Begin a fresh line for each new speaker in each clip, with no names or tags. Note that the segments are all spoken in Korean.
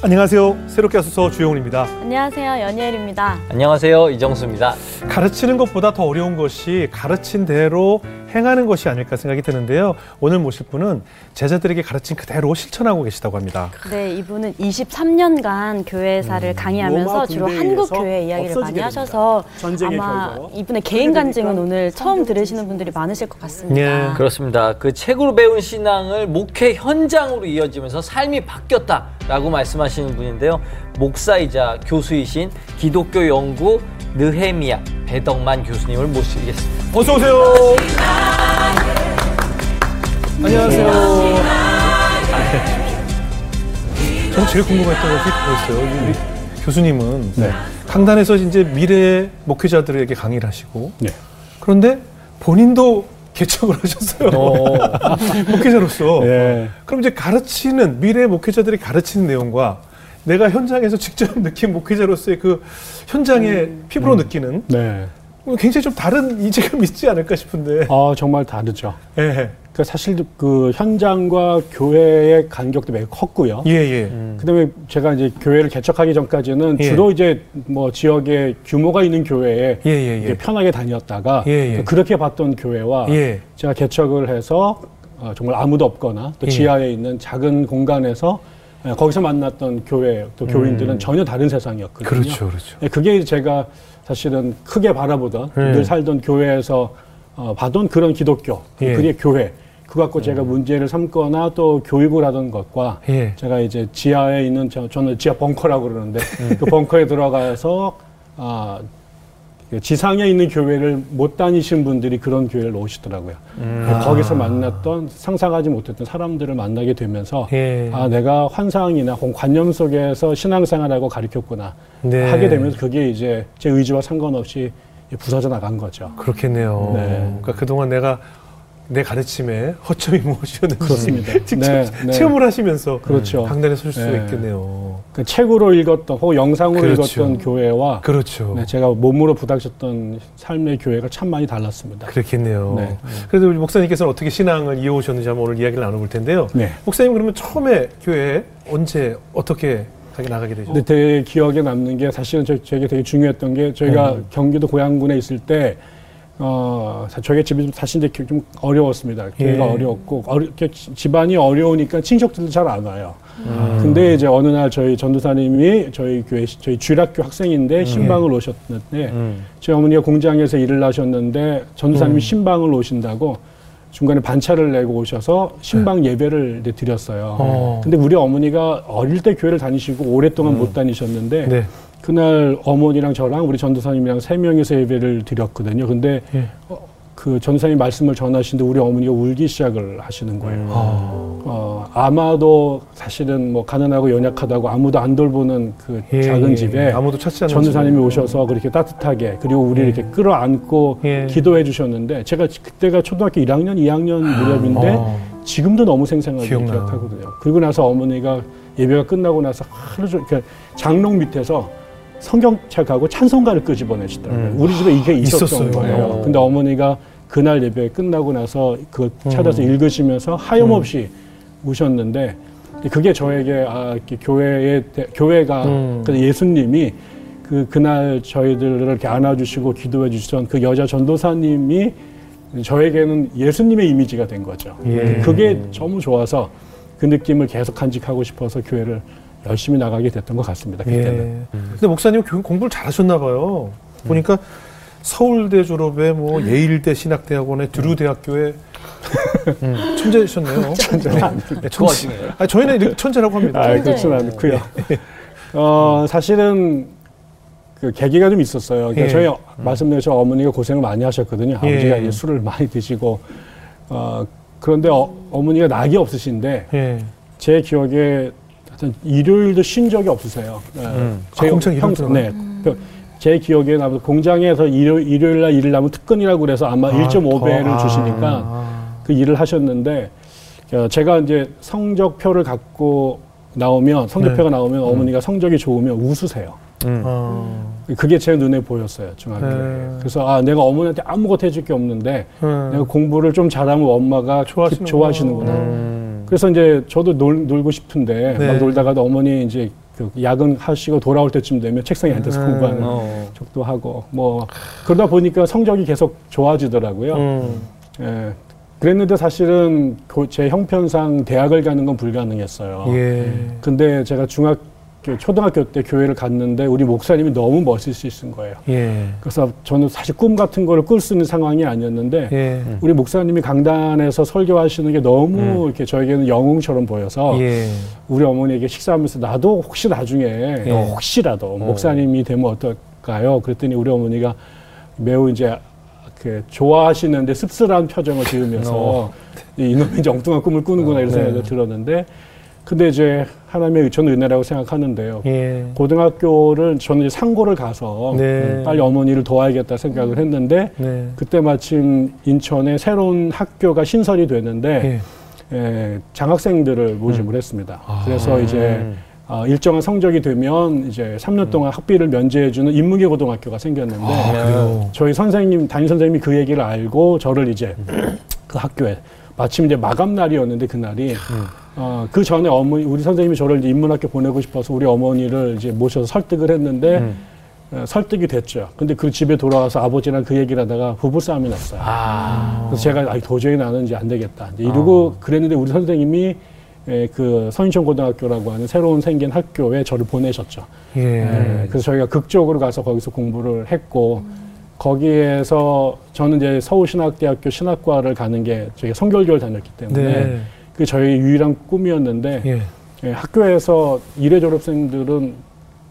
안녕하세요. 새롭게 하소서 주영훈입니다.
안녕하세요. 연예일입니다.
안녕하세요. 이정수입니다.
가르치는 것보다 더 어려운 것이 가르친 대로 행하는 것이 아닐까 생각이 드는데요. 오늘 모실 분은 제자들에게 가르친 그대로 실천하고 계시다고 합니다.
네, 이분은 23년간 교회사를 강의하면서
로마
주로 한국 교회 이야기를 많이
됩니다.
하셔서
전쟁의
아마. 이분의 개인
그러니까
간증은 오늘 처음 들으시는 분들이 많으실 것 같습니다.
예.
그렇습니다. 그 책으로 배운 신앙을 목회 현장으로 이어지면서 삶이 바뀌었다라고 말씀하시는 분인데요. 목사이자 교수이신 기독교 연구 느헤미야 배덕만 교수님을 모시겠습니다.
어서 오세요. 안녕하세요. 저는 제일 궁금했던 것이 그거였어요. 우리 교수님은
네.
강단에서 이제 미래 목회자들에게 강의를 하시고
네.
그런데 본인도 개척을 하셨어요. 목회자로서.
예.
그럼 이제 가르치는 미래 목회자들이 가르치는 내용과 내가 현장에서 직접 느낀 목회자로서의 그 현장의 피부로 느끼는
네.
굉장히 좀 다른 이제감이 있지 않을까 싶은데.
아, 정말 다르죠.
예,
그 사실 그 현장과 교회의 간격도 매우 컸고요.
예, 예.
그다음에 제가 이제 교회를 개척하기 전까지는
예.
주로 이제 뭐 지역에 규모가 있는 교회에
예, 예, 예.
편하게 다녔다가
예, 예.
그렇게 봤던 교회와
예.
제가 개척을 해서 어, 정말 아무도 없거나 또
예.
지하에 있는 작은 공간에서 예, 거기서 만났던 교회 또 교인들은 전혀 다른 세상이었거든요.
음. 그렇죠, 그렇죠.
예, 그게 제가 사실은 크게 바라보던
예.
늘 살던 교회에서 어, 봐던 그런 기독교
예.
그게 교회 그 갖고 제가 문제를 삼거나 또 교육을 하던 것과
예.
제가 이제 지하에 있는 저, 저는 지하 벙커라고 그러는데
음.
그 벙커에 들어가서 아, 그 지상에 있는 교회를 못 다니신 분들이 그런 교회를 오시더라고요.
음.
거기서 만났던 상상하지 못했던 사람들을 만나게 되면서
예.
아 내가 환상이나 혹은 관념 속에서 신앙생활하고 가르쳤구나
네.
하게 되면서 그게 이제 제 의지와 상관없이 부서져 나간 거죠.
그렇겠네요.
네.
그러니까 그동안 내가 내 가르침에 허점이 무엇이었는지
그렇습니다.
직접
네, 네.
체험을 하시면서
그렇죠.
강단에 설수
네.
있겠네요.
그 책으로 읽었던 혹은 영상으로
그렇죠.
읽었던 교회와
그렇죠.
네, 제가 몸으로 부닥쳤던 삶의 교회가 참 많이 달랐습니다.
그렇겠네요.
네.
그래도 우리 목사님께서는 어떻게 신앙을 이어오셨는지 한번 오늘 이야기를 나눠볼 텐데요.
네.
목사님 그러면 처음에 교회에 언제 어떻게 가게 나가게 되죠?
근데 되게 기억에 남는 게 사실은 저, 저에게 되게 중요했던 게 저희가
음.
경기도 고양군에 있을 때 어, 사- 저희 집이 좀 사실 이제 좀 어려웠습니다. 교회가
예.
어려웠고 어려, 집안이 어려우니까 친척들도 잘 안 와요.
음.
근데 이제 어느 날 저희 전도사님이 저희 교회 시- 저희 주일학교 학생인데 신방을 오셨는데
음.
저희 어머니가 공장에서 일을 하셨는데 전도사님이
음.
신방을 오신다고 중간에 반차를 내고 오셔서 신방 예배를 이제 드렸어요.
네. 어.
근데 우리 어머니가 어릴 때 교회를 다니시고 오랫동안 못 다니셨는데
네.
그날 어머니랑 저랑 우리 전도사님이랑 세 명이서 예배를 드렸거든요. 근데
예.
어, 그 전도사님 말씀을 전하시는데 우리 어머니가 울기 시작을 하시는 거예요.
아.
어, 아마도 사실은 뭐 가난하고 연약하다고 아무도 안 돌보는 그
예,
작은
예.
집에
아무도 찾지 않는
전도사님이
집에.
오셔서 그렇게 따뜻하게 그리고 우리
예.
이렇게 끌어안고
예.
기도해 주셨는데 제가 그때가 초등학교 1학년, 2학년 무렵인데
어.
지금도 너무 생생하게
기억나요.
기억하거든요. 그리고 나서 어머니가 예배가 끝나고 나서 하루 종일 그러니까 장롱 밑에서 성경책하고 찬송가를 끄집어내시더라고요.
음.
우리 집에 이게 있었던
있었어요.
거예요.
어.
근데 어머니가 그날 예배 끝나고 나서 그걸 찾아서
음.
읽으시면서 하염없이 우셨는데 그게 저에게 아 대- 교회가
음.
그 예수님이 그 그날 저희들을 이렇게 안아주시고 기도해 주시던 그 여자 전도사님이 저에게는 예수님의 이미지가 된 거죠.
예.
그게 너무 좋아서 그 느낌을 계속 간직하고 싶어서 교회를 열심히 나가게 됐던 것 같습니다. 그때는.
예. 근데 목사님 교 공부를 잘하셨나 봐요. 보니까 서울대 졸업에 뭐 예일대 신학대학원에 드루 대학교에 음, 천재셨네요. 천재. 네, 천재.
좋아하시네요.
아니, 저희는 이렇게 천재라고 합니다.
아, 그렇지는 않고요. 어, 사실은 그 계기가 좀 있었어요. 그러니까
예.
저희 말씀드렸죠 어머니가 고생을 많이 하셨거든요.
예.
아버지가 이제 술을 많이 드시고 어, 그런데 어, 어머니가 낙이 없으신데
예.
제 기억에 하여튼 일요일도 쉰 적이 없으세요. 네.
음. 아,
제
공장 일요일
평소-
들어가요?
네. 그제 기억에 아마 공장에서 일요, 일요일 날 일을 하면 특근이라고 그래서 아마
아,
1.5배를
더, 아.
주시니까 그 일을 하셨는데 어, 제가 이제 성적표를 갖고 나오면 성적표가 나오면 어머니가 성적이 좋으면 웃으세요.
음.
어.
그게 제 눈에 보였어요 중학교에.
네.
그래서 아 내가 어머니한테 아무것도 해줄 게 없는데
음.
내가 공부를 좀 잘하면 엄마가
좋아하시는구나.
그래서 이제 저도 놀, 놀고 싶은데
네.
막 놀다가도 어머니 이제 그 야근 하시고 돌아올 때쯤 되면 책상에 앉아서
음.
공부하는
어.
적도 하고 뭐 그러다 보니까 성적이 계속 좋아지더라고요.
음.
예. 그랬는데 사실은 그 제 형편상 대학을 가는 건 불가능했어요.
예.
근데 제가 중학교, 초등학교 때 교회를 갔는데 우리 목사님이 너무 멋있으신 거예요.
예.
그래서 저는 사실 꿈 같은 거를 꿀 수 있는 상황이 아니었는데
예.
우리 목사님이 강단에서 설교하시는 게 너무 이렇게 저에게는 영웅처럼 보여서
예.
우리 어머니에게 식사하면서 나도 혹시 나중에
예.
어, 혹시라도 목사님이 되면 어떨까요? 그랬더니 우리 어머니가 매우 이제 그 좋아하시는데 씁쓸한 표정을 지으면서
어.
이 이놈이 이제 엉뚱한 꿈을 꾸는구나 이런
네.
생각이 들었는데 근데 이제 하나님의 저는 은혜라고 생각하는데요.
예.
고등학교를 저는 이제 상고를 가서
네.
빨리 어머니를 도와야겠다 생각을 했는데
네.
그때 마침 인천에 새로운 학교가 신설이 되는데
예.
에, 장학생들을 모집을 했습니다.
아.
그래서 이제 어, 일정한 성적이 되면 이제 3년 동안 학비를 면제해주는 인문계 고등학교가 생겼는데
아.
저희 선생님 담임 선생님이 그 얘기를 알고 저를 이제 그 학교에 마침 이제 마감 날이었는데 그 날이 어, 그 전에 어머니 우리 선생님이 저를 인문학교 보내고 싶어서 우리 어머니를 이제 모셔서 설득을 했는데
음.
어, 설득이 됐죠. 근데 그 집에 돌아와서 아버지랑 그 얘기를 하다가 부부 싸움이 났어요.
아.
그래서 제가 아 도저히 나는 이제 안 되겠다. 이제 이러고 그랬는데 우리 선생님이 에, 그 서인천 고등학교라고 하는 새로운 생긴 학교에 저를 보내셨죠.
예.
에, 그래서 저희가 극적으로 가서 거기서 공부를 했고 거기에서 저는 이제 서울신학대학교 신학과를 가는 게 저희가 성결교를 다녔기 때문에
네.
그 저희 유일한 꿈이었는데
예.
예, 학교에서 일회 졸업생들은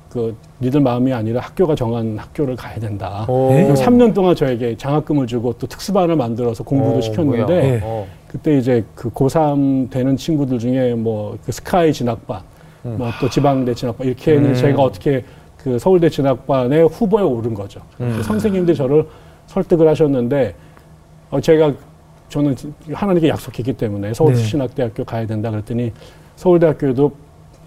그 니들 마음이 아니라 학교가 정한 학교를 가야 된다.
오.
네?
그리고 3년 동안 저에게 장학금을 주고 또 특수반을 만들어서 공부도
어,
시켰는데
뭐야.
예.
어.
그때 이제 그 고3 되는 친구들 중에 뭐 그 스카이 진학반, 뭐또 지방대 진학반 이렇게 는
음.
제가 어떻게 그 서울대 진학반의 후보에 오른 거죠.
음.
선생님들이 저를 설득을 하셨는데 어 제가 저는 하나님께 약속했기 때문에 서울신학대학교 가야 된다 그랬더니 서울대학교에도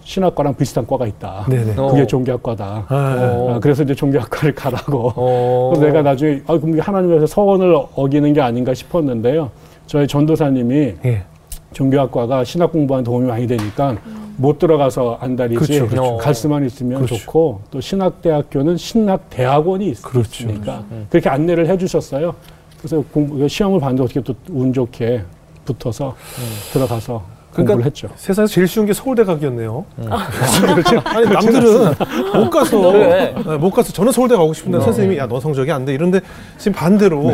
신학과랑 비슷한 과가 있다.
네네.
어.
그게 종교학과다.
아,
어.
아, 그래서 이제 종교학과를 가라고.
어.
그래서 내가 나중에 아 그럼 이게 하나님에서 서원을 어기는 게 아닌가 싶었는데요. 저희 전도사님이
예.
종교학과가 신학 공부하는 도움이 많이 되니까 못 들어가서 안달이지
그렇죠,
그렇죠.
갈 수만 있으면
그렇죠.
좋고 또 신학대학교는 신학대학원이 있-
그렇죠.
있으니까 그렇게 안내를 해주셨어요. 그래서 공부, 시험을 봤는데 어떻게 또 운 좋게 붙어서 들어가서
그러니까
공부를 했죠.
세상에서 제일 쉬운 게 서울대 가기였네요. 아니 남들은 못 가서
그래.
네, 못 가서 저는 서울대 가고 싶은데 선생님이 야 너 성적이 안 돼. 이런데 지금 반대로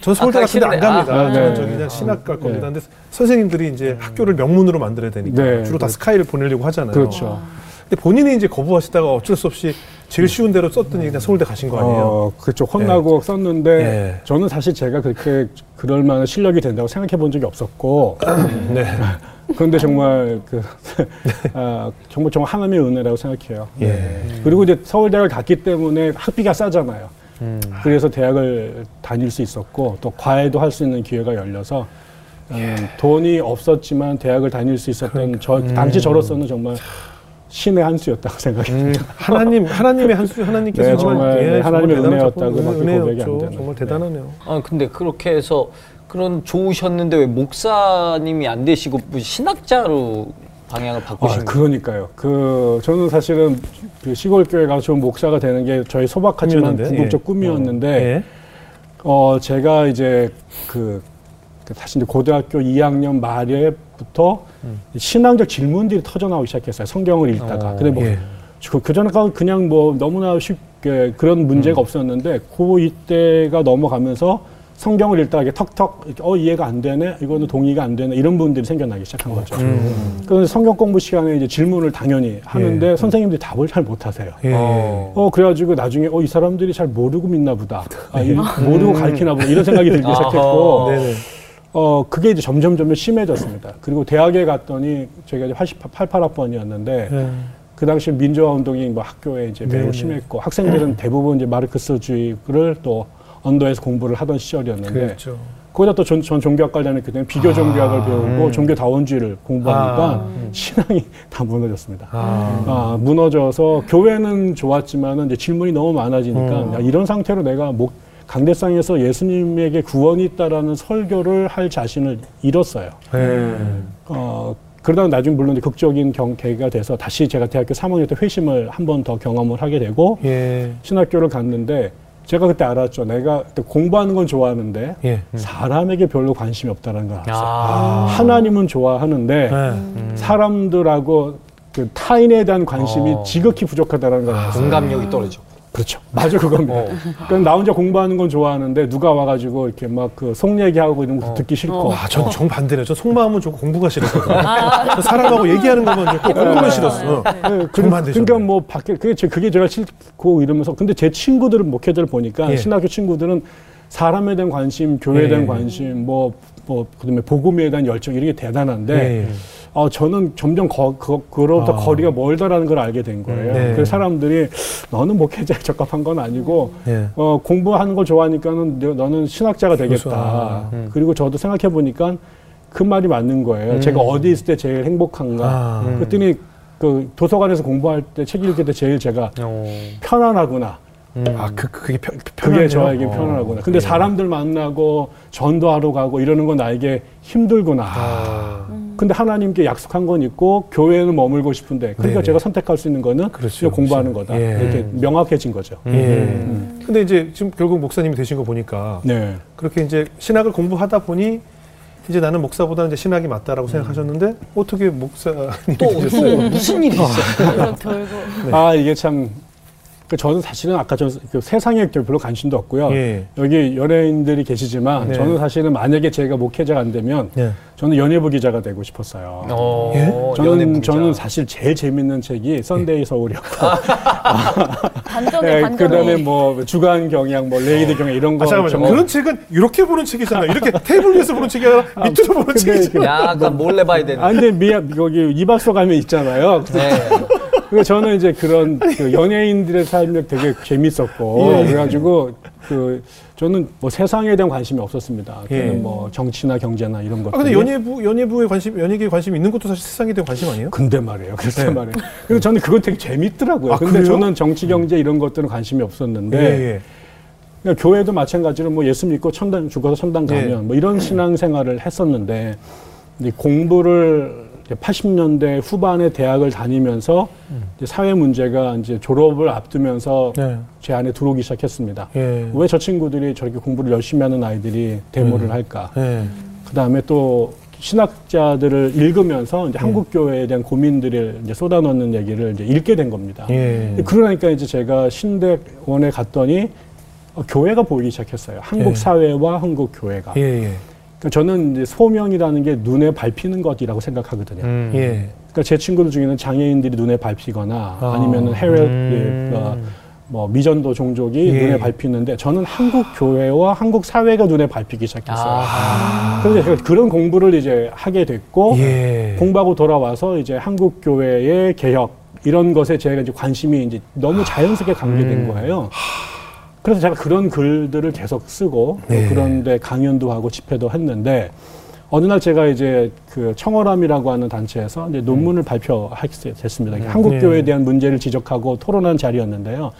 전 서울대
아,
같은데 안. 갑니다.
아,
저는
네.
저기 그냥 신학 갈
네.
겁니다. 근데 선생님들이 이제 학교를 명문으로 만들어야 되니까
네,
주로 다
그렇죠.
스카이를 보내려고 하잖아요.
그렇죠.
근데 본인이 이제 거부하시다가 어쩔 수 없이 제일 쉬운 대로 썼더니 그냥 서울대 가신 거 아니에요?
어, 그쪽 혼나고 썼는데
예.
저는 사실 제가 그렇게 그럴 만한 실력이 된다고 생각해 본 적이 없었고
네.
그런데 정말 그 아, 정말 정말 하나님의 은혜라고 생각해요.
예.
그리고 이제 서울대를 갔기 때문에 학비가 싸잖아요.
음.
그래서 대학을 다닐 수 있었고 또 과외도 할 수 있는 기회가 열려서 음, 돈이 없었지만 대학을 다닐 수 있었던 저 당시 저로서는 정말 신의 한 수였다고 생각해요.
하나님 하나님의 한 수 하나님께서
네,
정말,
정말
예,
하나님의
정말
은혜였다고 고백이 안
은혜였죠.
되는.
정말
네.
대단하네요.
아 근데 그렇게 해서 그런 좋으셨는데 왜 목사님이 안 되시고 뭐 신학자로 방향을
아,
바꾸신 거예요?
그러니까요. 그 저는 사실은 그 시골 교회 가서 좀 목사가 되는 게 저희 소박하지만? 궁극적
예.
꿈이었는데
예.
어 제가 이제 그, 그 사실 이제 고등학교 2학년 말에부터 신앙적 질문들이 터져 나오기 시작했어요. 성경을 읽다가.
어,
근데 뭐
예.
그, 그 전에가 그냥 뭐 너무나 쉽게 그런 문제가 없었는데 고 이때가 넘어가면서 성경을 읽다가 이게 턱턱 어 이해가 안 되네 이거는 동의가 안 되네 이런 부분들이 생겨나기 시작한 거죠.
음.
그래서 성경 공부 시간에 이제 질문을 당연히 하는데
예.
선생님들이 답을 잘 못 하세요.
예.
어.
어 그래가지고 나중에 어 이 사람들이 잘 모르고 믿나 보다, 아, 이- 모르고 가르치나 보다 이런 생각이 들기. 시작했고. 어 그게 이제 점점 점점 심해졌습니다. 그리고 대학에 갔더니 저희가 이제 88학번이었는데
예.
그 당시 민주화 운동이 뭐 학교에 이제 매우
네네.
심했고 학생들은 대부분 이제 마르크스주의를 또 언더에서 공부를 하던 시절이었는데
그렇죠.
거기다 또 전, 전 종교학과를 다녔기 때문에 비교 종교학을
아,
배우고
음.
종교다원주의를 공부하니까
아,
신앙이 다 무너졌습니다.
아.
아, 무너져서 교회는 좋았지만은 이제 질문이 너무 많아지니까
음.
야, 이런 상태로 내가 목 강대상에서 예수님에게 구원이 있다라는 설교를 할 자신을 잃었어요.
예.
어, 그러다가 나중에 물론 극적인 경, 계기가 돼서 다시 제가 대학교 3학년 때 회심을 한 번 더 경험을 하게 되고
예.
신학교를 갔는데 제가 그때 알았죠. 내가 그때 공부하는 건 좋아하는데
예.
사람에게 별로 관심이 없다는 걸 알았어요.
아.
하나님은 좋아하는데
예.
사람들하고 그 타인에 대한 관심이
어.
지극히 부족하다는 걸 알았어요.
공감력이 떨어져.
그렇죠. 맞아 그겁니다. 그러니까 나 혼자 공부하는 건 좋아하는데 누가 와가지고 이렇게 막 그 속 얘기하고 이런 거 듣기 싫고
아, 전 정반대네요. 전 속마음은 좋고 공부가 싫었거든요. 저 사람하고 얘기하는 것만 좋고 공부는 싫었어.
네, 그,
정반대죠.
그러니까 뭐 밖에 그게 제, 그게 제가 싫고 이러면서 근데 제 친구들은 목회자를 보니까
예.
신학교 친구들은 사람에 대한 관심, 교회에
예.
대한 관심, 뭐, 뭐, 그다음에 복음에 대한 열정 이런 게 대단한데
예.
어, 저는 점점 거, 그, 그로부터
아.
거리가 멀다라는 걸 알게 된 거예요.
네.
그래서 사람들이 너는 목회자에 적합한 건 아니고
예.
어, 공부하는 걸 좋아하니까는 너- 너는 신학자가 되겠다.
아,
그리고 저도 생각해 보니까 그 말이 맞는 거예요. 제가 어디 있을 때 제일 행복한가.
아.
그랬더니 그 도서관에서 공부할 때 책 읽을 때 제일 제가
어.
편안하구나.
아, 그, 그- 그게 편,
그게
편하네요.
저에게
어.
편안하구나. 근데
예.
사람들 만나고 전도하러 가고 이러는 건 나에게 힘들구나.
아.
근데 하나님께 약속한 건 있고 교회에는 머물고 싶은데 그러니까
네네.
제가 선택할 수 있는 거는
그렇죠,
공부하는
그렇죠.
거다.
예.
이렇게 명확해진 거죠.
예. 근데 이제 지금 결국 목사님이 되신 거 보니까
네.
그렇게 이제 신학을 공부하다 보니 이제 나는 목사보다는 이제 신학이 맞다라고 생각하셨는데 어떻게 목사님이
또,
되셨어요?
또 무슨 일이 있어요?
돌고
아 이게 참. 그 저는 사실은 아까 저그 세상에 별로 관심도 없고요.
예.
여기 연예인들이 계시지만
네.
저는 사실은 만약에 제가 목회자가 안 되면
예.
저는 연예부 기자가 되고 싶었어요.
어.
예?
저는
연예부
저는. 사실 제일 재밌는 책이 썬데이 서울이었고,
반전의
네,
반전이
그다음에 뭐 주간 경향, 뭐 레이디 경향 이런 거.
아, 잠깐만요.
정말-
그런 책은 이렇게 보는 책이잖아요. 이렇게 테이블 위에서 보는 책이 아니라 밑으로 보는
근데
책이잖아요.
약간 몰래 봐야 되는.
아 근데 미야 여기 이발소 가면 있잖아요.
네.
그래서 저는 이제 그런 그 연예인들의 삶이 되게 재밌었고
예.
그래가지고 그 저는 뭐 세상에 대한 관심이 없었습니다.
예.
저는 뭐 정치나 경제나 이런 것들.
아, 근데 연예부, 연예부에 관심, 연예계에 관심 있는 것도 사실 세상에 대한 관심 아니에요?
근데 말이에요. 글쎄
네.
말이에요. 그래서 저는 그건 되게 재밌더라고요.
아,
근데
그래요?
저는 정치, 경제 이런 것들은 관심이 없었는데
예, 예.
그러니까 교회도 마찬가지로 뭐 예수 믿고 천당 죽어서 천당 가면
예.
뭐 이런 신앙 생활을 했었는데 공부를 80년대 후반에 대학을 다니면서 이제 사회 문제가 이제 졸업을 앞두면서
네.
제 안에 들어오기 시작했습니다.
예.
왜저 친구들이 저렇게 공부를 열심히 하는 아이들이 데모를 할까?
예.
그 다음에 또 신학자들을 읽으면서 이제 한국 교회에 대한 고민들을 이제 쏟아넣는 얘기를 이제 읽게 된 겁니다.
예.
그러니까 이제 제가 신대원에 갔더니 어, 교회가 보이기 시작했어요. 한국
예.
사회와 한국 교회가.
예, 예.
그러니까 저는 이제 소명이라는 게 눈에 밟히는 것이라고 생각하거든요.
음.
예.
그러니까 제 친구들 중에는 장애인들이 눈에 밟히거나
아.
아. 니면은 해외
음.
예, 어, 뭐 미전도 종족이
예.
눈에 밟히는데 저는 한국 교회와 한국 사회가 눈에 밟히기 시작했어요.
아.
그래서 제가 그런 공부를 이제 하게 됐고
예.
공부하고 돌아와서 이제 한국 교회의 개혁 이런 것에 제가 이제 관심이 이제 너무 자연스럽게 갖게 된 거예요. 그래서 제가 그런 글들을 계속 쓰고 또
네.
그런데 강연도 하고 집회도 했는데 어느 날 제가 이제 그 청어람이라고 하는 단체에서 이제 논문을 발표하게 됐습니다. 한국
네.
교회에 대한 문제를 지적하고 토론한 자리였는데요.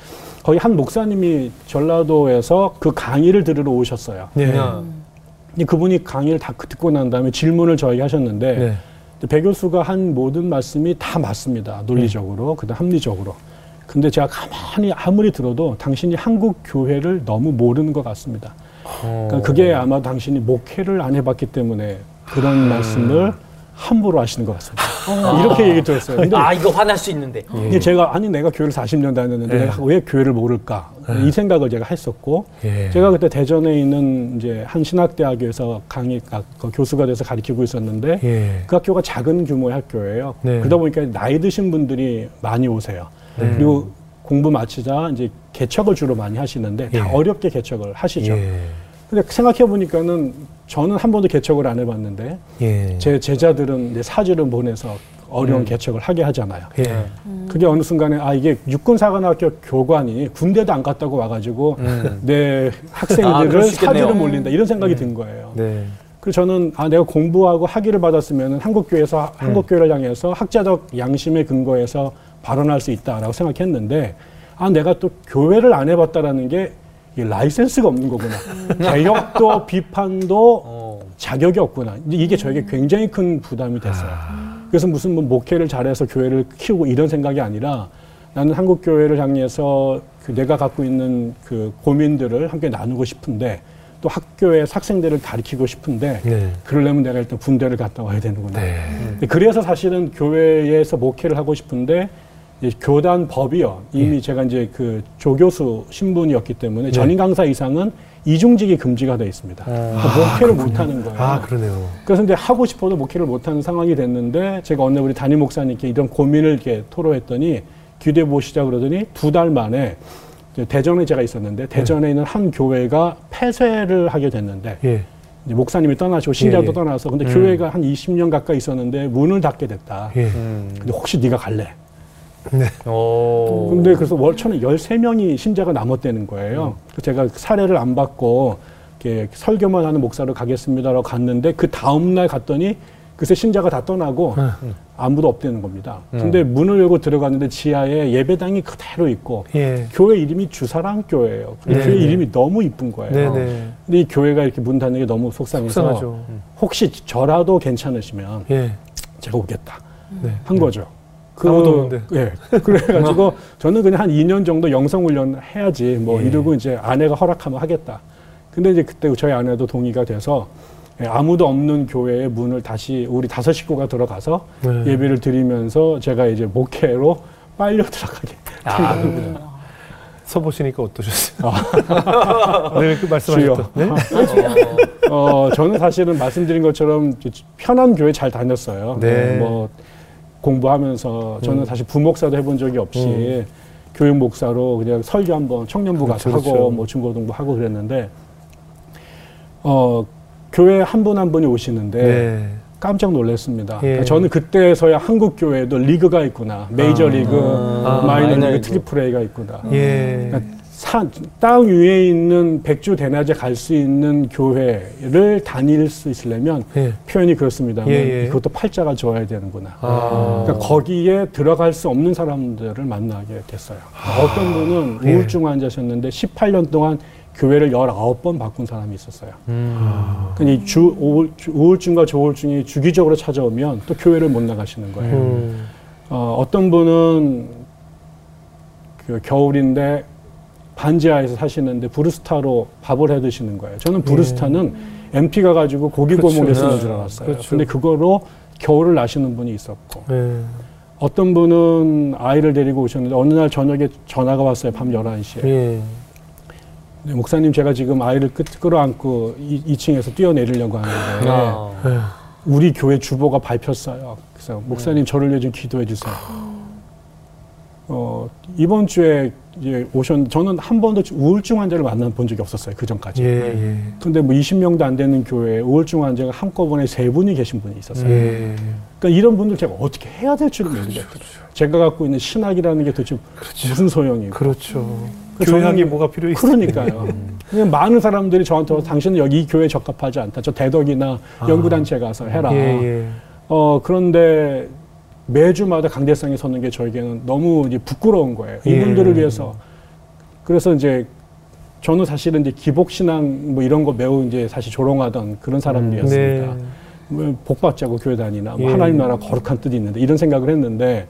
거기 한 목사님이 전라도에서 그 강의를 들으러 오셨어요.
네.
근데 그분이 강의를 다 듣고 난 다음에 질문을 저에게 하셨는데
네.
배 교수가 한 모든 말씀이 다 맞습니다. 논리적으로, 그다음 합리적으로. 근데 제가 가만히 아무리 들어도 당신이 한국 교회를 너무 모르는 것 같습니다. 그러니까 그게 아마 당신이 목회를 안 해봤기 때문에 그런 말씀을 함부로 하시는 것 같습니다. 이렇게 얘기 들었어요.
아 이거 화날 수 있는데.
이게 제가 아니 내가 교회를 40년 다녔는데
네.
내가 왜 교회를 모를까 이 생각을 제가 했었고
예.
제가 그때 대전에 있는 이제 한 신학대학에서 강의 아, 그 교수가 돼서 가르치고 있었는데
예.
그 학교가 작은 규모의 학교예요.
네.
그러다 보니까 나이 드신 분들이 많이 오세요. 그리고 공부 마치자 이제 개척을 주로 많이 하시는데 다
예.
어렵게 개척을 하시죠.
예.
근데 생각해 보니까는 저는 한 번도 개척을 안 해봤는데
예.
제 제자들은 이제 사주를 보내서 어려운 개척을 하게 하잖아요.
예.
그게 어느 순간에 아 이게 육군사관학교 교관이 군대도 안 갔다고 와가지고 내
아,
학생들을
있겠네요.
사주를 몰린다 이런 생각이 든 거예요.
네.
그래서 저는 아 내가 공부하고 학위를 받았으면 한국 교회에서 한국 교회를 향해서 학자적 양심의 근거에서 발언할 수 있다라고 생각했는데 아 내가 또 교회를 안 해봤다라는 게이 라이센스가 없는 거구나. 개혁도 비판도
어.
자격이 없구나. 이게 저에게 굉장히 큰 부담이 됐어요. 그래서 무슨 뭐 목회를 잘해서 교회를 키우고 이런 생각이 아니라 나는 한국 교회를 향해서 그 내가 갖고 있는 그 고민들을 함께 나누고 싶은데 또 학교의 학생들을 가르치고 싶은데
네.
그러려면 내가 일단 군대를 갔다 와야 되는구나.
네.
그래서 사실은 교회에서 목회를 하고 싶은데 교단 법이요. 이미
예.
제가 이제 그 조교수 신분이었기 때문에
네.
전임 강사 이상은 이중직이 금지가 되어 있습니다. 그러니까 목회를 못 하는 거예요.
아, 그러네요.
그래서 이제 하고 싶어도 목회를 못 하는 상황이 됐는데 제가 어느 날 우리 담임 목사님께 이런 고민을 이렇게 토로했더니 기대 보시자 그러더니 두 달 만에 대전에 제가 있었는데 대전에 있는 한 교회가 폐쇄를 하게 됐는데
예.
목사님이 떠나시고 신자도
예, 예.
떠나서 근데
음.
교회가 한 20년 가까이 있었는데 문을 닫게 됐다.
예.
근데 혹시 네가 갈래?
네.
오.
근데 그래서 월초는 13명이 신자가 남았다는 거예요. 그래서 제가 사례를 안 받고 이렇게 설교만 하는 목사로 가겠습니다라고 갔는데 그 다음 날 갔더니 그새 신자가 다 떠나고 아무도 없다는 겁니다. 근데 문을 열고 들어갔는데 지하에 예배당이 그대로 있고
예.
교회 이름이 주사랑 교회예요. 근데
네,
교회
네.
이름이 너무 이쁜 거예요.
네, 네.
근데 이 교회가 이렇게 문 닫는 게 너무 속상해서
속상하죠.
혹시 저라도 괜찮으시면
예.
제가 오겠다
네.
한 거죠.
아무도 없는데.
예. 그래가지고 저는 그냥 한 2년 정도 영성훈련 해야지 뭐
예.
이러고 이제 아내가 허락하면 하겠다. 근데 이제 그때 저희 아내도 동의가 돼서 예, 아무도 없는 교회의 문을 다시 우리 다섯 식구가 들어가서
네.
예배를 드리면서 제가 이제 목회로 빨려 들어가게
아.
된 겁니다.
서보시니까 어떠셨어요? 네, 그 말씀하셨던. 네?
어, 저는 사실은 말씀드린 것처럼 편한 교회 잘 다녔어요.
네.
뭐 공부하면서 저는
음.
사실 부목사도 해본 적이 없이
음.
교육 목사로 그냥 설교 한번 청년부 가서
그렇죠,
하고
그렇죠.
뭐 중고등부 하고 그랬는데 어 교회 한 분 한 분이 오시는데
네.
깜짝 놀랐습니다.
예.
그러니까 저는 그때서야 한국 교회도 리그가 있구나, 메이저
아.
리그,
아,
마이너 리그,
리그.
Triple A가 있구나.
예.
그러니까 산, 땅 위에 있는 백주 대낮에 갈 수 있는 교회를 다닐 수 있으려면
예.
표현이 그렇습니다만
예, 예.
그것도 팔자가 좋아야 되는구나.
아.
그러니까 거기에 들어갈 수 없는 사람들을 만나게 됐어요. 어떤 분은
예.
우울증 환자셨는데 18년 동안 교회를 19번 바꾼 사람이 있었어요.
아.
그러니까 우울, 주- 우울 증과 조울증이 주기적으로 찾아오면 또 교회를 못 나가시는 거예요.
음.
어, 어떤 분은 그 겨울인데 반지하에서 사시는데 브루스타로 밥을 해 드시는 거예요. 저는 브루스타는 MT 가가지고 고기. 먹는 쓰는
네.
줄 알았어요.
그렇죠.
근데 그거로 겨울을 나시는 분이 있었고
예.
어떤 분은 아이를 데리고 오셨는데 어느 날 저녁에 전화가 왔어요. 밤 11시에.
예.
네, 목사님 제가 지금 아이를 끌, 끌어안고 이, 2층에서 뛰어내리려고 하는데
아.
예.
우리 교회 주보가 밟혔어요. 그래서 목사님 저를 위해 좀 기도해 주세요. 어, 이번 주에 이제 오셨, 저는 한 번도 우울증 환자를 만나 본 적이 없었어요. 그 전까지.
예. 예.
근데 뭐 20명도 안 되는 교회에 우울증 환자가 한꺼번에 세 분이 계신 분이 있었어요.
예.
그러니까 이런 분들 제가 어떻게 해야 될 줄을 모르겠어요. 제가 갖고 있는 신학이라는 게 도대체 무슨 소용이고.
그렇죠.
그
교양이 뭐가 필요 있어요?
그러니까요. 그냥 많은 사람들이 저한테 와서 당신은 여기 이 교회에 적합하지 않다. 저 대덕이나
아.
연구단체 가서 해라.
예, 예.
어, 그런데 매주마다 강대상에 서는 게 저에게는 너무 이제 부끄러운 거예요.
예.
이분들을 위해서. 그래서 이제 저는 사실은 이제 기복신앙 뭐 이런 거 매우 이제 사실 조롱하던 그런 사람들이었습니다.
네.
뭐 복받자고 교회 다니나 뭐
예.
하나님 나라 거룩한 뜻이 있는데 이런 생각을 했는데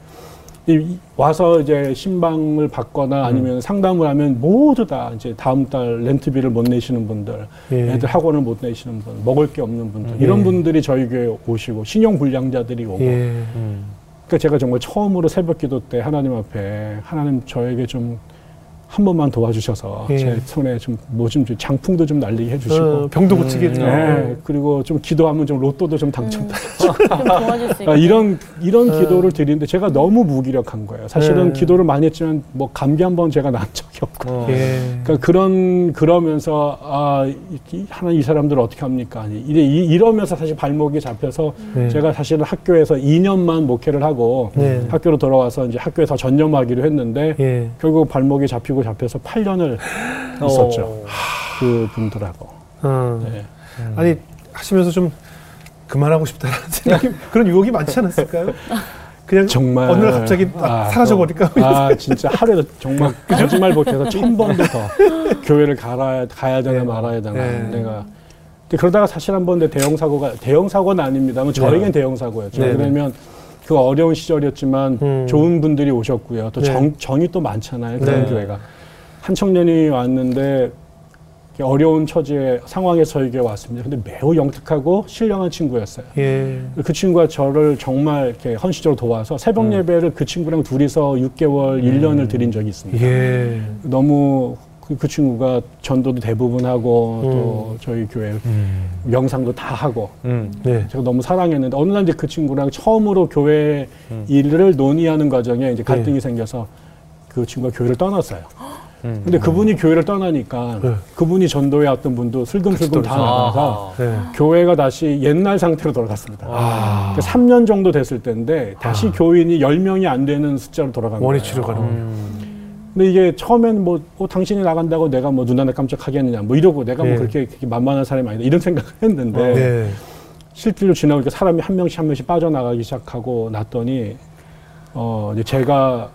이- 와서 이제 신방을 받거나
음.
아니면 상담을 하면 모두 다 이제 다음 달 렌트비를 못 내시는 분들,
예.
애들 학원을 못 내시는 분, 먹을 게 없는 분들
음.
이런
예.
분들이 저희 교회 오시고 신용 불량자들이 오고
예.
그러니까 제가 정말 처음으로 새벽 기도 때 하나님 앞에 하나님 저에게 좀 한 번만 도와주셔서
예.
제 손에 좀 뭐 좀 장풍도 좀 날리게 해주시고
어, 병도 고치게 해주고.
네, 그리고 좀 기도하면 좀 로또도 좀 당첨.
있게.
아, 이런 이런
어.
기도를 드리는데 제가 너무 무기력한 거예요. 사실은
네.
기도를 많이 했지만 뭐 감기 한 번 제가 난 적이 없고.
어.
예.
그러니까 그런 그러면서 아 이- 하나 이 사람들 을 어떻게 합니까? 아니, 이래 이- 이러면서 사실 발목이 잡혀서
네.
제가 사실은 학교에서 2년만 목회를 하고
네.
학교로 돌아와서 이제 학교에서 전념하기로 했는데
예.
결국 발목이 잡히고 잡혀서 8년을 있었죠. 그 분들하고.
어.
네.
아니 하시면서 좀 그만하고 싶다라는 생각이 그런 유혹이 많지 않았을까요? 그냥
정말
어느 날 갑자기
아,
사라져 버릴까?
아 진짜 하루에도 정말 거짓말 못해서 천 번도 더 교회를 가야 가야 되나
네.
말아야 되나
네.
내가 그러다가 사실 한번내 대형 사고가 대형 사고는 아닙니다만 저에겐 대형 사고였죠.
네, 네.
왜냐면 그 어려운 시절이었지만
음.
좋은 분들이 오셨고요. 또
네.
정, 정이 또 많잖아요. 그런
네.
교회가. 한 청년이 왔는데 어려운 처지에 상황에 저에게 왔습니다. 근데 매우 영특하고 신령한 친구였어요.
예.
그 친구가 저를 정말 이렇게 헌신적으로 도와서 새벽
음.
예배를 그 친구랑 둘이서 6개월, 1년을 드린 적이 있습니다.
예.
너무 그, 그 친구가 전도도 대부분 하고
음.
또 저희 교회
음.
명상도 다 하고
음.
네.
제가 너무 사랑했는데 어느 날 이제 그 친구랑 처음으로 교회
음.
일을 논의하는 과정에 이제 갈등이 생겨서 그 친구가 교회를 떠났어요.
음.
근데 그분이 교회를 떠나니까
네.
그분이 전도해 왔던 분도 슬금슬금 다
같이
나가서
아하.
네.
교회가 다시 옛날 상태로 돌아갔습니다.
아.
그러니까 3년 정도 됐을 때인데 다시
아.
교인이 10명이 안 되는 숫자로 돌아간 거예요.
원위치로.
음.
근데 이게 처음엔 뭐, 어, 당신이 나간다고 내가 뭐 눈 하나 깜짝하겠느냐 뭐 이러고 내가
네.
뭐 그렇게, 그렇게 만만한 사람이 아니다 이런 생각을 했는데
네.
실제로 지나니까 사람이 한 명씩 한 명씩 빠져나가기 시작하고 났더니 어 이제 제가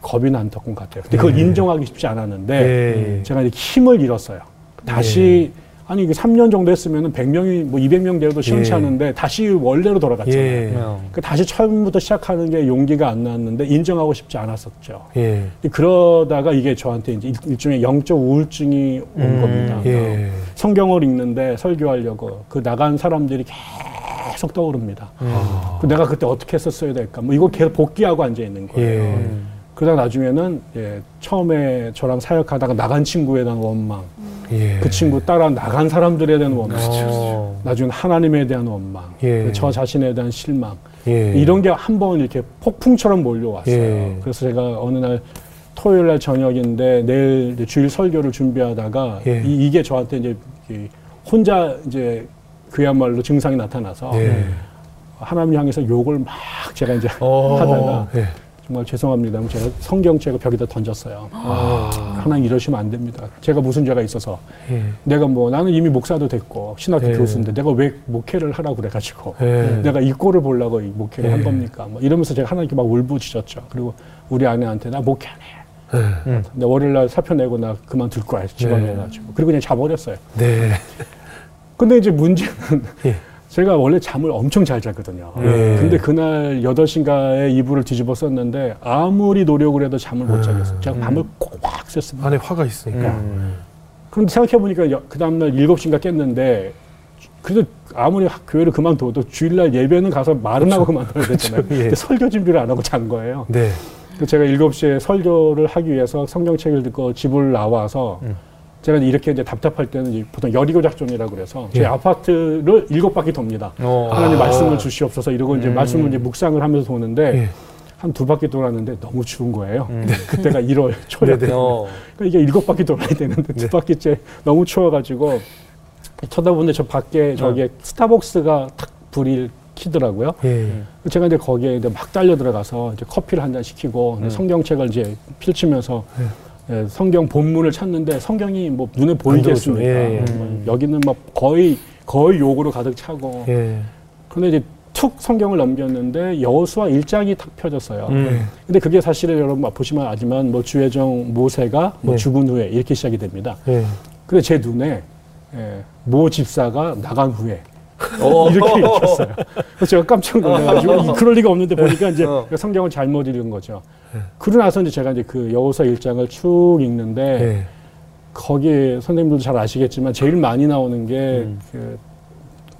겁이 난것 같아요. 근데 그걸
네.
인정하기 쉽지 않았는데
네.
제가 이제 힘을 잃었어요. 다시 아니 이게 3년 정도 했으면은 100명이 뭐 200명 되어도 시원치
예.
않은데 다시 원래로 돌아갔잖아요.
예.
그 다시 처음부터 시작하는 게 용기가 안 났는데 인정하고 싶지 않았었죠.
예.
그러다가 이게 저한테 이제 일- 일종의 영적 우울증이 온
음,
겁니다.
예.
성경을 읽는데 설교하려고 그 나간 사람들이 계속 떠오릅니다.
아.
그 내가 그때 어떻게 했었어야 될까? 뭐 이걸 계속 복귀하고 앉아 있는 거예요.
예.
음.
그러다 나중에는 예, 처음에 저랑 사역하다가 나간 친구에 대한 원망,
예.
그 친구 따라 나간 사람들에 대한 원망,
어.
나중에 하나님에 대한 원망,
예.
저 자신에 대한 실망,
예.
이런 게 한 번 이렇게 폭풍처럼 몰려왔어요.
예.
그래서 제가 어느 날 토요일 날 저녁인데 내일 주일 설교를 준비하다가
예.
이, 게 저한테 이제 이 혼자 이제 그야말로 증상이 나타나서
예.
하나님 향해서 욕을 막 제가 이제
어.
하다가
예.
정말 죄송합니다. 제가 성경책을 벽에다 던졌어요.
아.
하나님 이러시면 안 됩니다. 제가 무슨 죄가 있어서
예.
내가 뭐 나는 이미 목사도 됐고 신학교
예.
교수인데 내가 왜 목회를 하라고 그래가지고
예.
내가 이 꼴을 보려고 이 목회를
예.
한 겁니까? 뭐 이러면서 제가 하나님께 막 울부짖었죠. 그리고 우리 아내한테 나 목회 안 해.
예.
근데 월요일 날 사표 내고 나 그만둘 거야 집안에
네.
해가지고 그리고 그냥 자버렸어요.
네.
근데 이제 문제는
예.
제가 원래 잠을 엄청 잘 자거든요.
예.
근데 그날 8시인가에 이불을 뒤집어 썼는데 아무리 노력을 해도 잠을 못
음.
자겠어요. 제가 밤을 꼬박 샜습니다.
안에 화가 있으니까.
음.
그런데 생각해보니까 그 다음날 7시인가 깼는데 그래도 아무리 학- 교회를 그만둬도 주일날 예배는 가서 말은 하고 그만둬야 되잖아요.
예.
근데 설교 준비를 안 하고 잔 거예요.
네.
제가 7시에 설교를 하기 위해서 성경책을 듣고 집을 나와서
음.
제가 이렇게 이제 답답할 때는 보통 여리고 작전이라고 그래서 제
예.
아파트를 일곱 바퀴 돕니다.
어.
하나님
아.
말씀을 주시옵소서 이러고 이제
음.
말씀을 이제 묵상을 하면서 도는데
예.
한두 바퀴 돌았는데 너무 추운 거예요.
음.
그때가 1월 초였
네네.
어.
그러니까 이게 일곱 바퀴 돌아야 되는데 두
네.
바퀴째 너무 추워가지고 쳐다보는데 저 밖에 저기에 스타벅스가 탁 불이 켜더라고요.
예.
제가 이제 거기에 이제 막 달려 들어가서 이제 커피를 한 잔 시키고
음.
성경책을 이제 펼치면서 예, 성경 본문을 찾는데 성경이 뭐 눈에 보이겠습니까?
예,
예.
뭐 여기는 막 거의 거의 욕으로 가득 차고
예.
그런데 이제 툭 성경을 넘겼는데 여호수아 1장이 탁 펴졌어요.
음.
근데 그게 사실은 여러분 보시면 알지만 뭐 주혜정 모세가 뭐
네.
죽은 후에 이렇게 시작이 됩니다.
예.
근데 제 눈에 예, 모 집사가 나간 후에
어.
이렇게 읽혔어요. 그래서 제가 깜짝 놀라가지고 이- 그럴 리가 없는데 보니까 이제
어.
성경을 잘못 읽은 거죠.
네.
그러고 나서 이제 제가 이제 그 여호수아 1장을 쭉 읽는데
예.
거기에 선생님들도 잘 아시겠지만 제일 많이 나오는 게
음.
그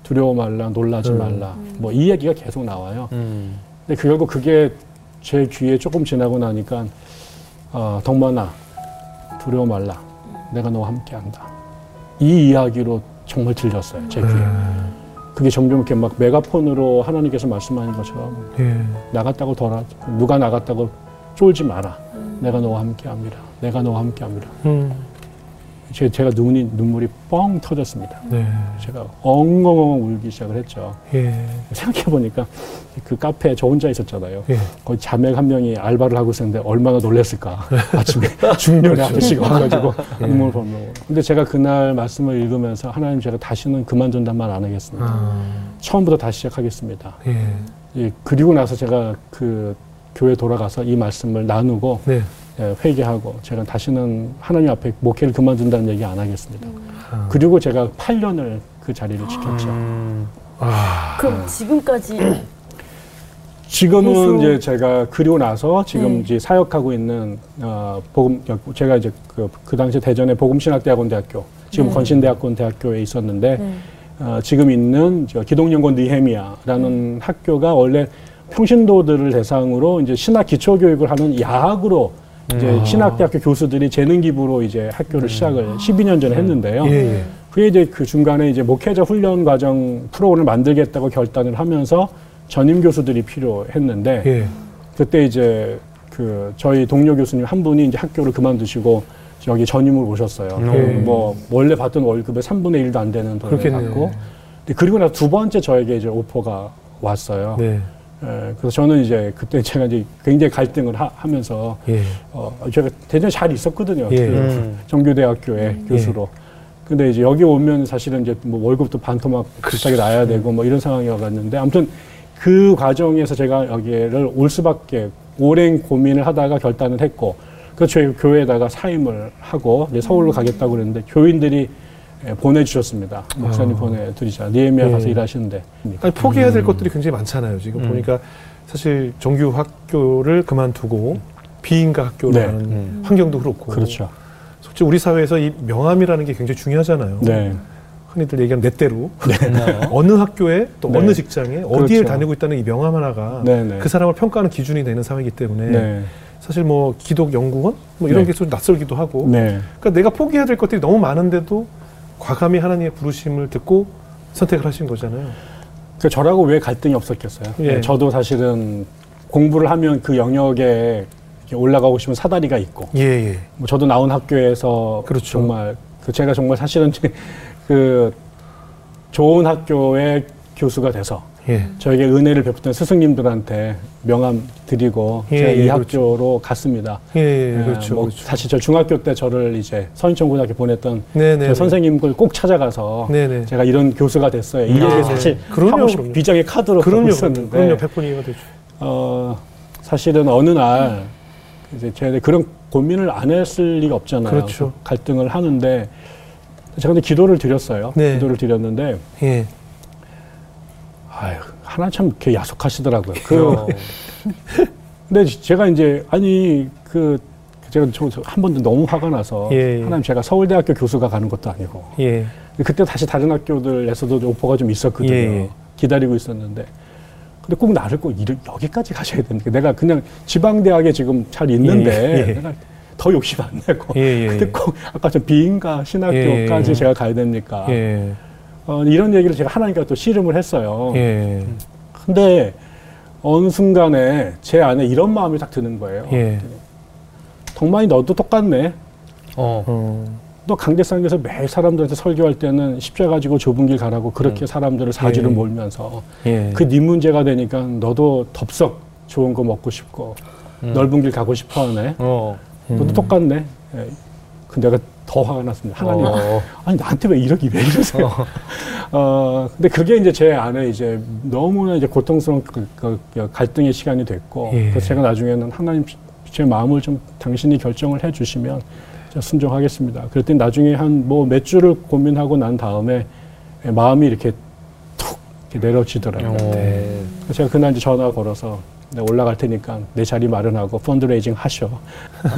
두려워 말라, 놀라지
음.
말라. 뭐 이 얘기가 계속 나와요.
음.
근데 결국 그게 제 귀에 조금 지나고 나니까 어, 덕만아 두려워 말라. 내가 너와 함께한다. 이 이야기로 정말 들렸어요. 제 귀에. 그게 점점 이렇게 막 메가폰으로 하나님께서 말씀하는 것처럼
예.
나갔다고 더라 누가 나갔다고 쫄지 마라. 내가 너와 함께합니다. 내가 너와 함께합니다.
음.
제, 제가 눈이 눈물이 뻥 터졌습니다.
네.
제가 엉엉엉 울기 시작을 했죠.
예.
생각해 보니까 그 카페에 저 혼자 있었잖아요.
예.
거기 자매 한 명이 알바를 하고 있었는데 얼마나 놀랐을까. 아침에 중년의 아저씨가 와가지고 눈물 보며. 근데 제가 그날 말씀을 읽으면서 하나님 제가 다시는 그만둔단 말안 하겠습니다.
아.
처음부터 다시 시작하겠습니다.
예.
예, 그리고 나서 제가 그 교회 돌아가서 이 말씀을 나누고
네.
예, 회개하고 제가 다시는 하나님 앞에 목회를 그만둔다는 얘기 안 하겠습니다.
아.
그리고 제가 8년을 그 자리를 지켰죠.
음.
아.
그럼 지금까지
지금은
호수-
이제 제가 그리고 나서 지금
네.
이제 사역하고 있는 어 복음 제가 이제 그, 그 당시 대전의 복음신학대학원 대학교 지금
네.
건신대학원 대학교에 있었는데
네.
어, 지금 있는 저 기독연구원 느헤미야라는 학교가 원래 평신도들을 대상으로 이제 신학 기초 교육을 하는 야학으로 이제 신학대학교 교수들이 재능 기부로 이제 학교를 시작을 12년 전에 했는데요.
예, 예.
그게 이제 그 중간에 이제 목회자 훈련 과정 프로그램을 만들겠다고 결단을 하면서 전임 교수들이 필요했는데
예.
그때 이제 그 저희 동료 교수님 한 분이 이제 학교를 그만두시고 여기 전임을 오셨어요.
음.
뭐 원래 받던 월급의 3분의 1도 안 되는 돈을
그렇겠네요.
받고 그리고 나서 두 번째 저에게 이제 오퍼가 왔어요.
네.
예, 그래서 저는 이제 그때 제가 이제 굉장히 갈등을 하, 면서
예.
어, 제가 대전에 잘 있었거든요.
예.
그
음.
정규대학교의 교수로. 근데 이제 여기 오면 사실은 이제 뭐 월급도 반토막 비싸게 나야 되고 뭐 이런 상황이었는데 아무튼 그 과정에서 제가 여기를 올 수밖에 오랜 고민을 하다가 결단을 했고 그래서 저희 교회에다가 사임을 하고 이제 서울로 가겠다고 그랬는데 교인들이 예, 보내주셨습니다. 목사님
아.
보내드리자. 니에미아
예.
가서 일하시는데.
아니, 포기해야 될 것들이 굉장히 많잖아요. 지금
음.
보니까 사실 정규 학교를 그만두고 비인가 학교로
네.
가는
음.
환경도 그렇고.
그렇죠.
솔직히 우리 사회에서 이 명함이라는 게 굉장히 중요하잖아요.
네.
흔히들 얘기하는 내 때로
네.
어느 학교에 또
네.
어느 직장에 어디에
그렇죠.
다니고 있다는 이 명함 하나가
네, 네.
그 사람을 평가하는 기준이 되는 사회이기 때문에
네.
사실 뭐 기독 연구원 뭐 이런
네.
게좀 낯설기도 하고
네.
그러니까 내가 포기해야 될 것들이 너무 많은데도 과감히 하나님의 부르심을 듣고 선택을 하신 거잖아요.
그 저라고 왜 갈등이 없었겠어요?
예.
네, 저도 사실은 공부를 하면 그 영역에 올라가고 싶은 사다리가 있고,
예, 예.
뭐 저도 나온 학교에서
그렇죠.
정말 그 제가 정말 사실은 그 좋은 학교의 교수가 돼서
예.
저에게 은혜를 베푸던 스승님들한테 명함 드리고
예,
제가 이
예, 그렇죠.
학교로 갔습니다.
예, 예,
예,
그렇죠.
뭐
그렇죠.
사실 저 중학교 때 저를 이제 서인천고등학교 보냈던
네네.
저 선생님을 꼭 찾아가서
네네.
제가 이런 교수가 됐어요. 이
아,
얘기
네.
사실
그럼요,
하고 싶은
그럼요.
비장의 카드로
그럼요,
있었는데
그럼요. 백분이가 되죠.
어, 사실은 어느 날 이제 제가 그런 고민을 안 했을 리가 없잖아요.
그렇죠.
갈등을 하는데 제가 근데 기도를 드렸어요.
네.
기도를 드렸는데
예.
아유 하나 참 이렇게 야속하시더라고요. 그
어.
근데 제가 이제 아니 그 제가 한 번도 너무 화가 나서
예, 예.
하나님 제가 서울대학교 교수가 가는 것도 아니고
예.
그때 다시 다른 학교들에서도 오퍼가 좀 있었거든요.
예, 예.
기다리고 있었는데. 근데 꼭 나를 꼭 이르, 여기까지 가셔야 되는데 내가 그냥 지방대학에 지금 잘 있는데. 내가 더 욕심 안 내고 근데
예.
꼭 아까 저 비인가 신학교까지. 제가 가야 됩니까?
예.
어, 이런 얘기를 제가 하나님께 또 씨름을 했어요.
예.
근데 어느 순간에 제 안에 이런 마음이 딱 드는 거예요.
예.
덕만이 너도 똑같네.
어.
어.
너 강대상에서 매일 사람들한테 설교할 때는 십자가 가지고 좁은 길 가라고 그렇게 사람들을 사지로
예.
몰면서
예.
그네 문제가 되니까 너도 덥석 좋은 거 먹고 싶고
음.
넓은 길 가고 싶어 하네.
어.
너도
음.
똑같네. 예. 그 내가 더 화가 났습니다. 하나님,
어.
아니 나한테 왜 이러기 왜 이러세요? 어. 근데 그게 이제 제 안에 이제 너무나 이제 고통스러운 그, 그, 그 갈등의 시간이 됐고,
예.
그래서 제가 나중에는 하나님 제 마음을 좀 당신이 결정을 해주시면 제가 순종하겠습니다. 그랬더니 나중에 한 뭐 몇 주를 고민하고 난 다음에 마음이 이렇게 툭 이렇게 내려지더라고요.
네.
그래서 제가 그날 이제 전화 걸어서 올라갈 테니까 내 자리 마련하고 펀드레이징 하셔.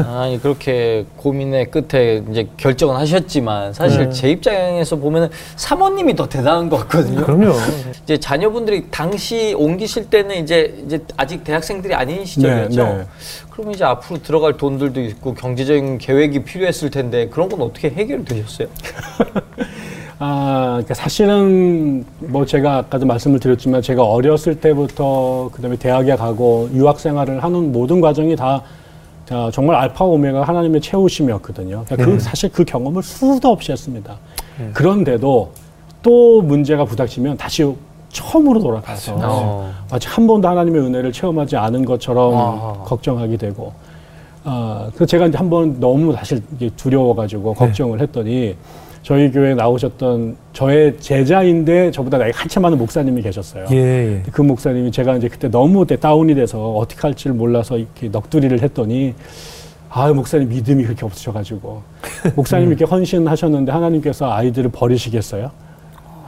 아니 그렇게 고민의 끝에 이제 결정은 하셨지만 사실
네.
제 입장에서 보면은 사모님이 더 대단한 것 같거든요.
그럼요.
이제 자녀분들이 당시 옮기실 때는 이제 이제 아직 대학생들이 아닌 시절이었죠.
네, 네.
그러면 이제 앞으로 들어갈 돈들도 있고 경제적인 계획이 필요했을 텐데 그런 건 어떻게 해결되셨어요?
아, 그러니까 사실은 뭐 제가 아까도 말씀을 드렸지만 제가 어렸을 때부터 그다음에 대학에 가고 유학 생활을 하는 모든 과정이 다 자, 정말 알파 오메가 하나님의 채우심이었거든요. 그러니까 그 사실 그 경험을 수도 없이 했습니다. 그런데도 또 문제가 부닥치면 다시 처음으로 돌아가서
어.
마치 한 번도 하나님의 은혜를 체험하지 않은 것처럼
아.
걱정하게 되고, 아, 그 제가 이제 한 번 너무 사실 두려워가지고 걱정을 했더니 저희 교회에 나오셨던 저의 제자인데 저보다 나이 한참 많은 목사님이 계셨어요.
예. 예.
그 목사님이 제가 이제 그때 너무 다운이 돼서 어떻게 할지를 몰라서 이렇게 넋두리를 했더니 아 목사님 믿음이 그렇게 없으셔가지고 목사님 이렇게 헌신하셨는데 하나님께서 아이들을 버리시겠어요?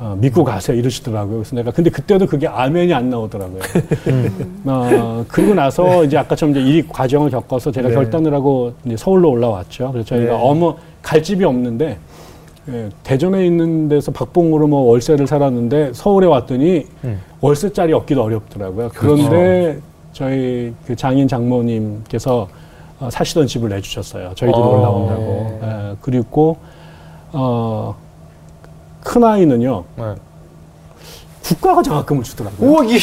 어, 믿고 가세요 이러시더라고요. 그래서 내가 근데 그때도 그게 아멘이 안 나오더라고요. 어, 그리고 나서 이제 아까처럼 이제 이 과정을 겪어서 제가
네.
결단을 하고 이제 서울로 올라왔죠. 그래서 저희가
네.
어머 갈 집이 없는데 예, 대전에 있는 데서 박봉으로 뭐 월세를 살았는데 서울에 왔더니
음.
월세짜리 얻기도 어렵더라고요.
그렇죠.
그런데 저희 그 장인 장모님께서 어, 사시던 집을 내주셨어요. 저희들이
어.
올라온다고. 예, 그리고 어, 큰 아이는요
네.
국가가 장학금을 주더라고요.
우와 이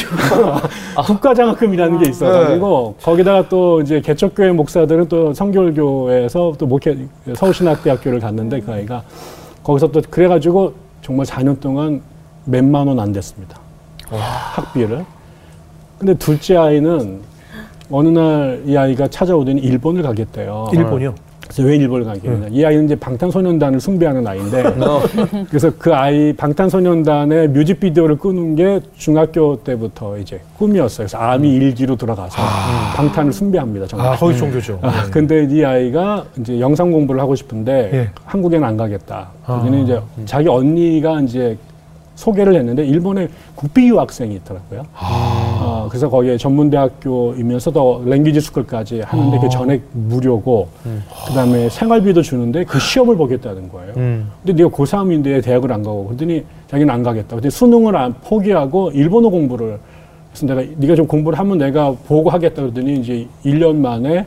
국가 장학금이라는 게 있어가지고 거기다가 또 이제 개척교회 목사들은 또 성결교회에서 또 목회 서울신학대학교를 갔는데 그 아이가 거기서 또 그래가지고 정말 4년 동안 몇만 원 안 됐습니다. 학비를. 근데 둘째 아이는 어느 날 이 아이가 찾아오더니 일본을 가겠대요.
일본이요.
그래서 왜 일본을 가겠냐. 이 아이는 이제 방탄소년단을 숭배하는 아이인데 그래서 그 아이 방탄소년단의 뮤직비디오를 끄는 게 중학교 때부터 이제 꿈이었어요. 그래서 아미 일기로 들어가서 방탄을 숭배합니다. 정말.
아, 거기 종교죠.
아, 근데 이 아이가 이제 영상 공부를 하고 싶은데
예.
한국에는 안 가겠다.
아.
여기는 이제 자기 언니가 이제 소개를 했는데 일본에 국비 유학생이 있더라고요. 어, 그래서 거기에 전문대학교이면서도 랭귀지 스쿨까지 하는데 그 전액 무료고 그다음에 생활비도 주는데 그 시험을 보겠다는 거예요.
음.
근데 네가 고3인데 대학을 안 가고 그랬더니 자기는 안 가겠다. 근데 수능을 안 포기하고 일본어 공부를 그래서 내가 네가 좀 공부를 하면 내가 보고 하겠다 그러더니 이제 1년 만에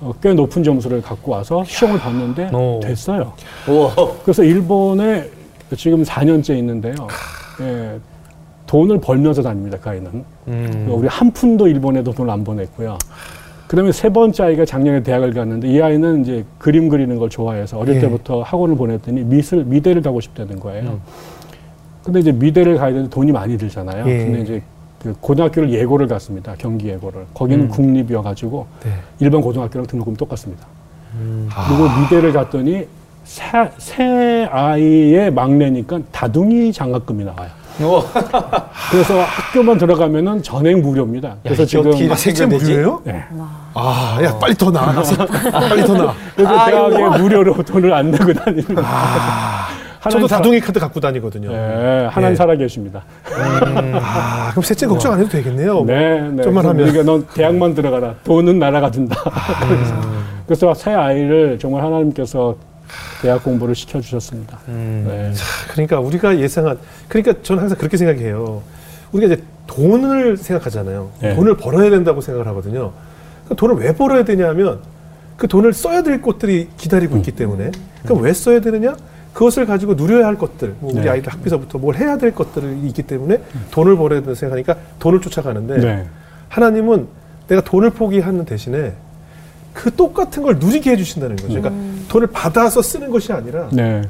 어, 꽤 높은 점수를 갖고 와서 시험을 봤는데
오.
됐어요.
우와
그래서 일본에 지금 4년째 있는데요. 예, 돈을 벌면서 다닙니다, 그 아이는.
음.
우리 한 푼도 일본에도 돈을 안 보냈고요. 그 다음에 세 번째 아이가 작년에 대학을 갔는데 이 아이는 이제 그림 그리는 걸 좋아해서 어릴
예.
때부터 학원을 보냈더니 미술, 미대를 가고 싶다는 거예요.
음.
근데 이제 미대를 가야 되는데 돈이 많이 들잖아요.
예.
근데 이제 그 고등학교를 예고를 갔습니다. 경기 예고를. 거기는
음.
국립이어 가지고
네.
일반 고등학교랑 등록금이 똑같습니다.
음.
그리고 미대를 갔더니 새, 새 아이의 막내니까 다둥이 장학금이 나와요. 그래서 학교만 들어가면은 전액 무료입니다. 그래서 지금
아, 셋째
생겨내지?
무료예요?
네.
아, 야, 빨리 더 나아. 빨리 더 나아.
그래서
아,
대학에
이거
무료로 돈을 안 내고 다니는 거예요.
아, 저도
사-
다둥이 카드 갖고 다니거든요.
네, 하나는
예.
살아 계십니다.
아, 그럼 셋째 걱정 안 해도 되겠네요.
네, 네.
좀만 하면.
우리가 넌 대학만 들어가라. 돈은 나라가 든다.
아.
그래서, 그래서 새 아이를 정말 하나님께서 대학 공부를 시켜주셨습니다.
음.
네.
그러니까 우리가 예상한 그러니까 저는 항상 그렇게 생각해요. 우리가 이제 돈을 생각하잖아요.
네.
돈을 벌어야 된다고 생각을 하거든요. 그 돈을 왜 벌어야 되냐면 그 돈을 써야 될 것들이 기다리고 있기 때문에 그럼 왜 써야 되느냐? 그것을 가지고 누려야 할 것들, 뭐 우리
네.
아이들 학비서부터 뭘 해야 될 것들이 있기 때문에 돈을 벌어야 된다고 생각하니까 돈을 쫓아가는데
네.
하나님은 내가 돈을 포기하는 대신에 그 똑같은 걸 누리게 해주신다는 거죠. 그러니까 돈을 받아서 쓰는 것이 아니라
네.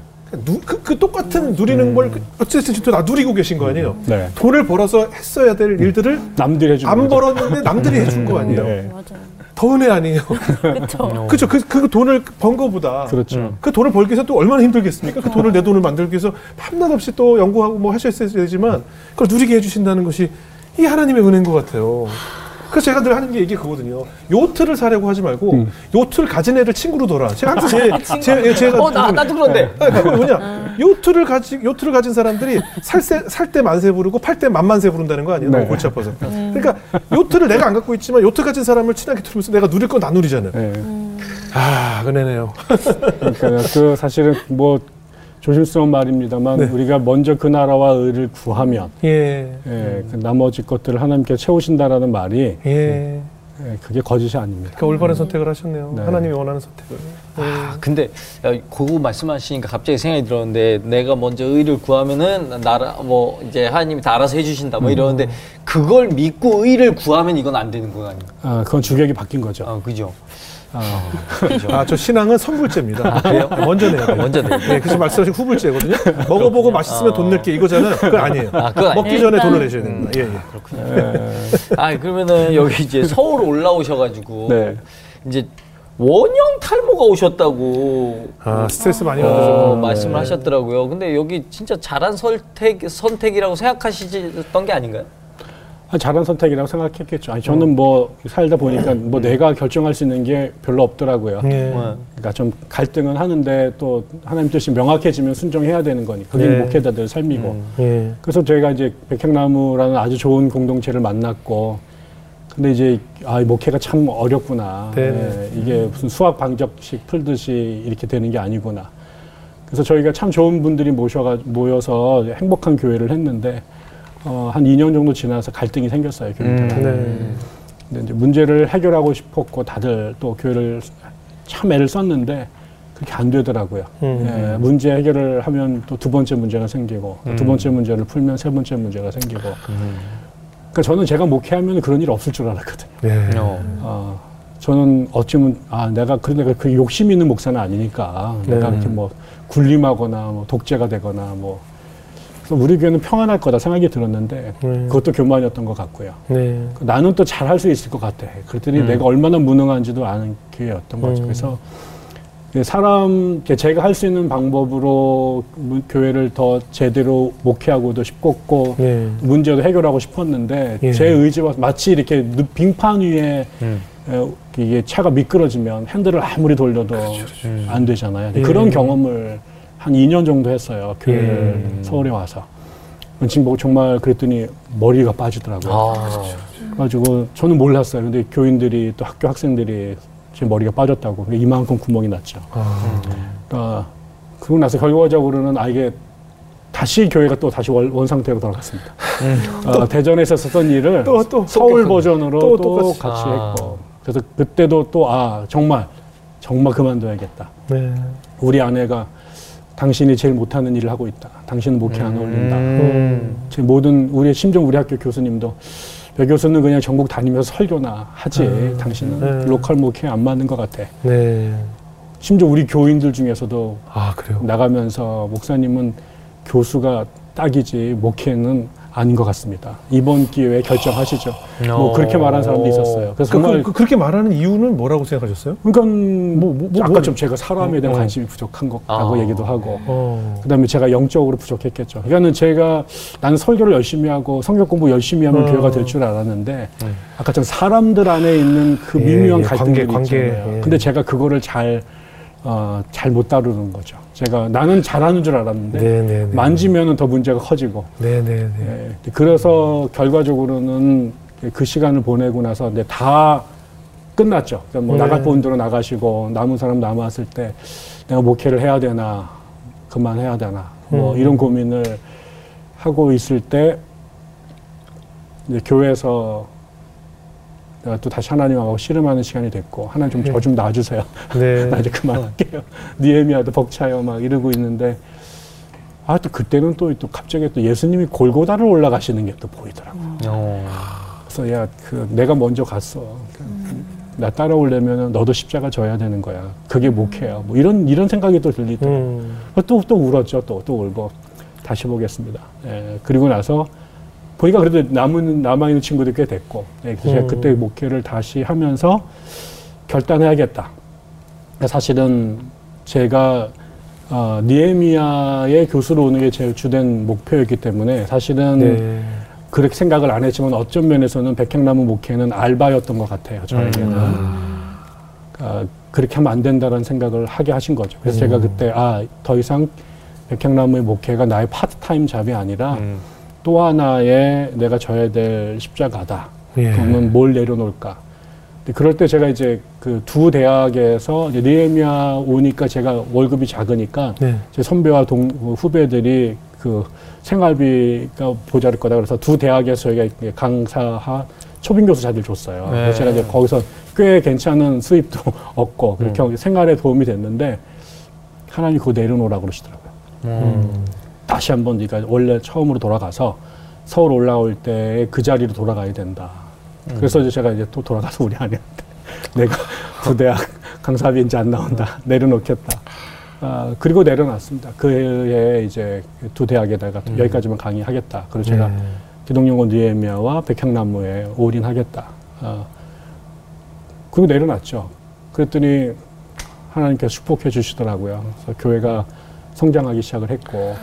누, 그, 그 똑같은 누리는 걸 그- 어쨌든 또나 누리고 계신 거 아니에요.
네.
돈을 벌어서 했어야 될 일들을
남들이 해주는
안
거죠.
벌었는데 남들이 해준 거 아니에요.
네.
맞아요.
더 은혜 아니에요.
그렇죠.
그렇죠. 그, 그 돈을 번 거보다
그렇죠.
그 돈을 벌기 위해서 또 얼마나 힘들겠습니까? 그 돈을 내 돈을 만들기 위해서 밤낮 없이 또 연구하고 뭐 하셨어야 되지만 그걸 누리게 해주신다는 것이 이 하나님의 은혜인 것 같아요. 그래서 제가 늘 하는 게 이게 그거거든요. 요트를 사려고 하지 말고
음.
요트를 가진 애를 친구로 둬라. 제가 항상 제, 제, 제 가
어 나 나도 그런데
아니, 그건 뭐냐? 요트를 가지 요트를 가진 사람들이 살때 만세 부르고 팔 때 만만세 부른다는 거 아니에요?
네.
너무 골치 아파서. 그러니까 요트를 내가 안 갖고 있지만 요트 가진 사람을 친하게 들으면서 내가 누릴 건 나 누리잖아요.
네.
아, 은혜네요.
그러니까 그 사실은 뭐 조심스러운 말입니다만
네.
우리가 먼저 그 나라와 의를 구하면
예.
예, 그 나머지 것들을 하나님께 채우신다라는 말이
예.
예, 그게 거짓이 아닙니다.
그러니까 올바른 선택을 하셨네요.
네.
하나님이 원하는 선택을.
아, 근데 야, 그거 말씀하시니까 갑자기 생각이 들었는데 내가 먼저 의를 구하면은 나라 뭐 이제 하나님이 다 알아서 해주신다 뭐 이러는데 그걸 믿고 의를 구하면 이건 안 되는 거 아니에요?
아, 그건 주객이 바뀐 거죠.
아 그죠?
아,
그죠?
아, 저 신앙은 선불제입니다.
그래요?
먼저 내야 돼요.
먼저 내야
네, 그래서 말씀하신 후불제거든요. 먹어보고 맛있으면 돈 낼게 이거잖아요. 그건 아니에요.
아, 그건 아니에요.
먹기 전에 돈을 내셔야 됩니다. 예, 예.
아 그러면은 여기 이제 서울 올라오셔가지고
네.
이제 원형 탈모가 오셨다고
아, 스트레스 많이
어,
받으셨고.
말씀을 하셨더라고요. 근데 여기 진짜 잘한 선택 선택이라고 생각하시던 게 아닌가요?
아, 잘한 선택이라고 생각했겠죠. 아니, 저는 뭐 살다 보니까 뭐 내가 결정할 수 있는 게 별로 없더라고요.
예.
네.
그러니까 좀 갈등은 하는데 또 하나님 뜻이 명확해지면 순종해야 되는 거니까 그게
네.
목회자들 삶이고
음.
예.
그래서 저희가 이제 백향나무라는 아주 좋은 공동체를 만났고 근데 이제 아, 이 목회가 참 어렵구나.
네.
예, 이게 무슨 수학 방정식 풀듯이 이렇게 되는 게 아니구나. 그래서 저희가 참 좋은 분들이 모셔가 모여서 행복한 교회를 했는데 어, 한 2년 정도 지나서 갈등이 생겼어요 교회들.
음.
네.
근데 이제 문제를 해결하고 싶었고 다들 또 교회를 참 애를 썼는데 그렇게 안 되더라고요.
음.
예, 문제 해결을 하면 또 두 번째 문제가 생기고
음.
번째 문제를 풀면 세 번째 문제가 생기고. 그러니까 저는 제가 목회하면 그런 일 없을 줄 알았거든요.
예.
어.
어, 저는 어찌면 아 내가 그런 내가 그 욕심 있는 목사는 아니니까 내가
네.
이렇게 뭐 군림하거나 뭐 독재가 되거나 뭐 그래서 우리 교회는 평안할 거다 생각이 들었는데
네.
그것도 교만이었던 것 같고요.
네.
나는 또 잘할 수 있을 것 같아. 그랬더니
음.
내가 얼마나 무능한지도 아는 교회였던 거죠.
음.
그래서 그 사람 제가 할 수 있는 방법으로 문- 교회를 더 제대로 목회하고도 싶었고
네.
문제도 해결하고 싶었는데
예.
제 의지와 마치 이렇게 늪- 빙판 위에
음.
에, 이게 차가 미끄러지면 핸들을 아무리 돌려도
음.
안 되잖아요.
예.
그런 경험을 한 2년 정도 했어요. 교회를
음.
서울에 와서. 지금 보고 정말 그랬더니 머리가 빠지더라고요.
아.
그래가지고 저는 몰랐어요. 근데 교인들이 또 학교 학생들이 제 머리가 빠졌다고 이만큼 구멍이 났죠.
아.
그러니까 그러고 나서 결과적으로는 아 이게 다시 교회가 또 다시 원, 원 상태로 돌아갔습니다. 어, 대전에서 썼던 일을
또, 또.
서울 버전으로
또
또.
같이
아.
했고 그래서 그때도 또 아 정말 정말 그만둬야겠다.
네.
우리 아내가 당신이 제일 못하는 일을 하고 있다. 당신은 목회 안 어울린다.
음.
제 모든 우리 심지어 우리 학교 교수님도 배 교수는 그냥 전국 다니면서 설교나 하지.
음.
당신은
네.
로컬 목회 안 맞는 것 같아.
네.
심지어 우리 교인들 중에서도
아, 그래요?
나가면서 목사님은 교수가 딱이지 목회는 아닌 것 같습니다. 이번 기회에 결정하시죠. 뭐 그렇게 말한 사람도 있었어요. 그래서
그,
정말
그, 렇게 말하는 이유는 뭐라고 생각하셨어요?
그러니까
뭐, 뭐, 뭐,
아까
뭐-
좀 제가 사람에 대한
어.
관심이 부족한 것라고
아.
얘기도 하고
어.
그다음에 제가 영적으로 부족했겠죠. 그러니까는 제가 나는 설교를 열심히 하고 성경 공부 열심히 하면
어.
교회가 될 줄 알았는데
음.
아까 전 사람들 안에 있는 그
예,
미묘한
예,
갈등들이
관계, 관계,
있잖아요.
예.
근데 제가 그거를 잘 어, 잘 못 다루는 거죠. 제가 나는 잘하는 줄 알았는데
네, 네, 네.
만지면은 더 문제가 커지고.
네, 네, 네.
예. 그래서 결과적으로는 그 시간을 보내고 나서 이제 다 끝났죠. 그러니까 뭐
네.
나갈 분들은 나가시고 남은 사람 남았을 때 내가 목회를 해야 되나 그만해야 되나 뭐
음.
이런 고민을 하고 있을 때 이제 교회에서 내가 또 다시 하나님하고 씨름하는 시간이 됐고 하나님 좀 저좀 놔주세요.
네.
나 이제 그만할게요. 니에미아도 벅차요 막 이러고 있는데 아 또 그때는 또, 또 갑자기 또 예수님이 골고다를 올라가시는 게 또 보이더라고. 요
어.
그래서 야 그 내가 먼저 갔어. 나 따라오려면 너도 십자가 져야 되는 거야. 그게 목회야. 뭐 이런 이런 생각이 또 들리더라고.
음.
또또 울었죠. 또또 울고 다시 보겠습니다. 예, 그리고 나서 보니까 그래도 남은 남아 있는 친구들 꽤 됐고, 예, 그래서 제가
음.
그때 목회를 다시 하면서 결단해야겠다. 사실은 제가 어, 니에미아의 교수로 오는 게 제일 주된 목표였기 때문에 사실은
네.
그렇게 생각을 안 했지만 어떤 면에서는 백향나무 목회는 알바였던 것 같아요. 저에게는.
음.
아, 그렇게 하면 안 된다는 생각을 하게 하신 거죠. 그래서
음.
제가 그때 아, 더 이상 백향나무의 목회가 나의 파트타임 잡이 아니라
음.
또 하나의 내가 져야 될 십자가다.
예.
그러면 뭘 내려놓을까? 그럴 때 제가 이제 그 두 대학에서 이제 니에미아 오니까 제가 월급이 작으니까
네.
제 선배와 동 후배들이 그 생활비가 모자랄 거다 그래서 두 대학에서 저희가 강사하 초빙 교수자들 줬어요.
네.
제가 이제 거기서 꽤 괜찮은 수입도 얻고 그렇게 생활에 도움이 됐는데 하나님이 그거 내려놓으라고 그러시더라고요.
음.
다시 한번 네가 원래 처음으로 돌아가서 서울 올라올 때 그 자리로 돌아가야 된다. 그래서 이제 제가 이제 또 돌아가서 우리 아내한테 내가 부대학 강사비 이제 안 나온다. 내려놓겠다. 아, 그리고 내려놨습니다. 그 해에 이제 두 대학에다가 여기까지만 강의하겠다. 그리고 제가
네.
기동연구원 니에미아와 백향나무에 올인하겠다. 아, 그리고 내려놨죠. 그랬더니 하나님께서 축복해 주시더라고요. 그래서 교회가 성장하기 시작을 했고.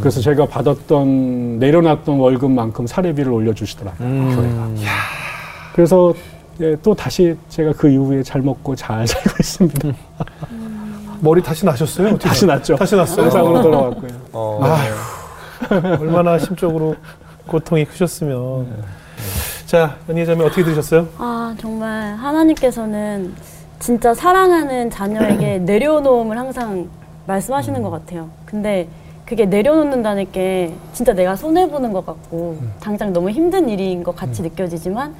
그래서 제가 받았던 내려놨던 월급만큼 사례비를 올려주시더라고요 교회가. 그래서 예, 또 다시 제가 그 이후에 잘 먹고 잘 살고 있습니다.
머리 다시 나셨어요? 어떻게
다시
나-
났죠.
다시 났어요.
세상으로 돌아왔고요.
어,
얼마나 심적으로 고통이 크셨으면. 자, 연희자매 어떻게 들으셨어요?
아 정말 하나님께서는 진짜 사랑하는 자녀에게 내려놓음을 항상 말씀하시는 것 같아요. 근데 그게 내려놓는다는 게 진짜 내가 손해 보는 것 같고 당장 너무 힘든 일인 것 같이 느껴지지만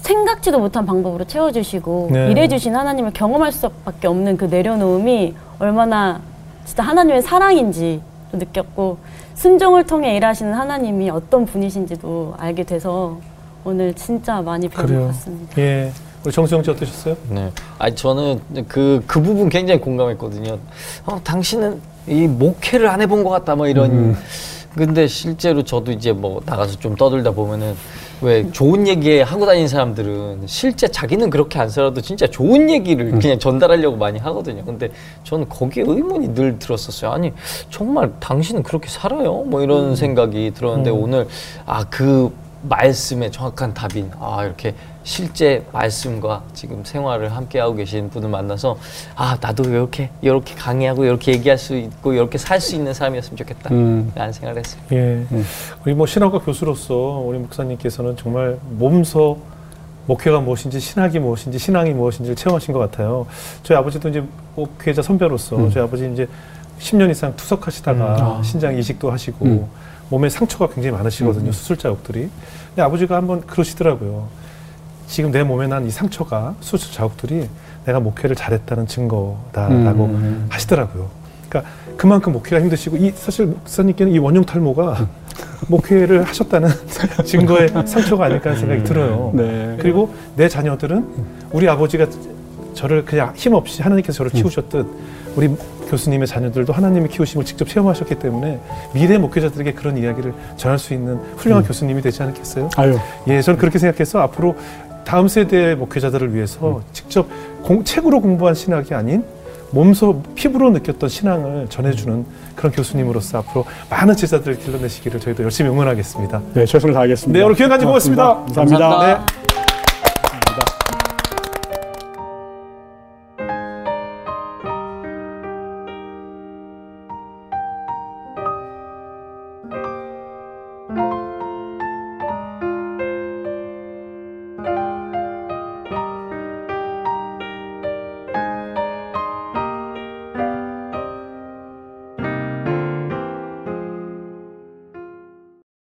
생각지도 못한 방법으로 채워주시고
네.
일해주신 하나님을 경험할 수밖에 없는 그 내려놓음이 얼마나 진짜 하나님의 사랑인지 또 느꼈고 순종을 통해 일하시는 하나님이 어떤 분이신지도 알게 돼서 오늘 진짜 많이 배운. 것 같습니다.
예. 우리 정수영 씨 어떠셨어요?
네. 아니 저는 그그 부분 굉장히 공감했거든요. 어, 당신은 이 목회를 안 해본 것 같다 뭐 이런. 근데 실제로 저도 이제 뭐 나가서 좀 떠들다 보면은 왜 좋은 얘기 하고 다니는 사람들은 실제 자기는 그렇게 안 살아도 진짜 좋은 얘기를 그냥 전달하려고 많이 하거든요. 근데 저는 거기에 의문이 늘 들었었어요. 아니 정말 당신은 그렇게 살아요? 뭐 이런 생각이 들었는데 오늘 아그 말씀의 정확한 답인 아 이렇게 실제 말씀과 지금 생활을 함께 하고 계신 분을 만나서 아 나도 이렇게 이렇게 강의하고 이렇게 얘기할 수 있고 이렇게 살 수 있는 삶이었으면 좋겠다
음.
라는 생각을 했어요.
예. 우리 뭐 신학과 교수로서 우리 목사님께서는 정말 몸소 목회가 무엇인지 신학이 무엇인지 신앙이 무엇인지를 체험하신 것 같아요. 저희 아버지도 이제 목회자 선배로서 저희 아버지 이제 10년 이상 투석하시다가
음. 아.
신장 이식도 하시고
음.
몸에 상처가 굉장히 많으시거든요.
음.
수술 자국들이. 근데 아버지가 한번 그러시더라고요. 지금 내 몸에 난 이 상처가 수술 자국들이 내가 목회를 잘했다는 증거다라고
음.
하시더라고요. 그러니까 그만큼 목회가 힘드시고 이 사실 목사님께는 이 원형 탈모가 목회를 하셨다는 증거의 상처가 아닐까 하는 생각이 들어요.
네.
그리고 내 자녀들은 우리 아버지가 저를 그냥 힘없이 하나님께서 저를 키우셨듯 우리 교수님의 자녀들도 하나님의 키우심을 직접 체험하셨기 때문에 미래 목회자들에게 그런 이야기를 전할 수 있는 훌륭한 교수님이 되지 않겠어요?
아유
예, 저는 그렇게 생각해서 앞으로 다음 세대의 목회자들을 위해서 직접 공- 책으로 공부한 신학이 아닌 몸소 피부로 느꼈던 신앙을 전해주는 그런 교수님으로서 앞으로 많은 제자들을 길러내시기를 저희도 열심히 응원하겠습니다.
네 최선을 다하겠습니다
네, 오늘 귀한 간증 고맙습니다.
감사합니다.
감사합니다.
네.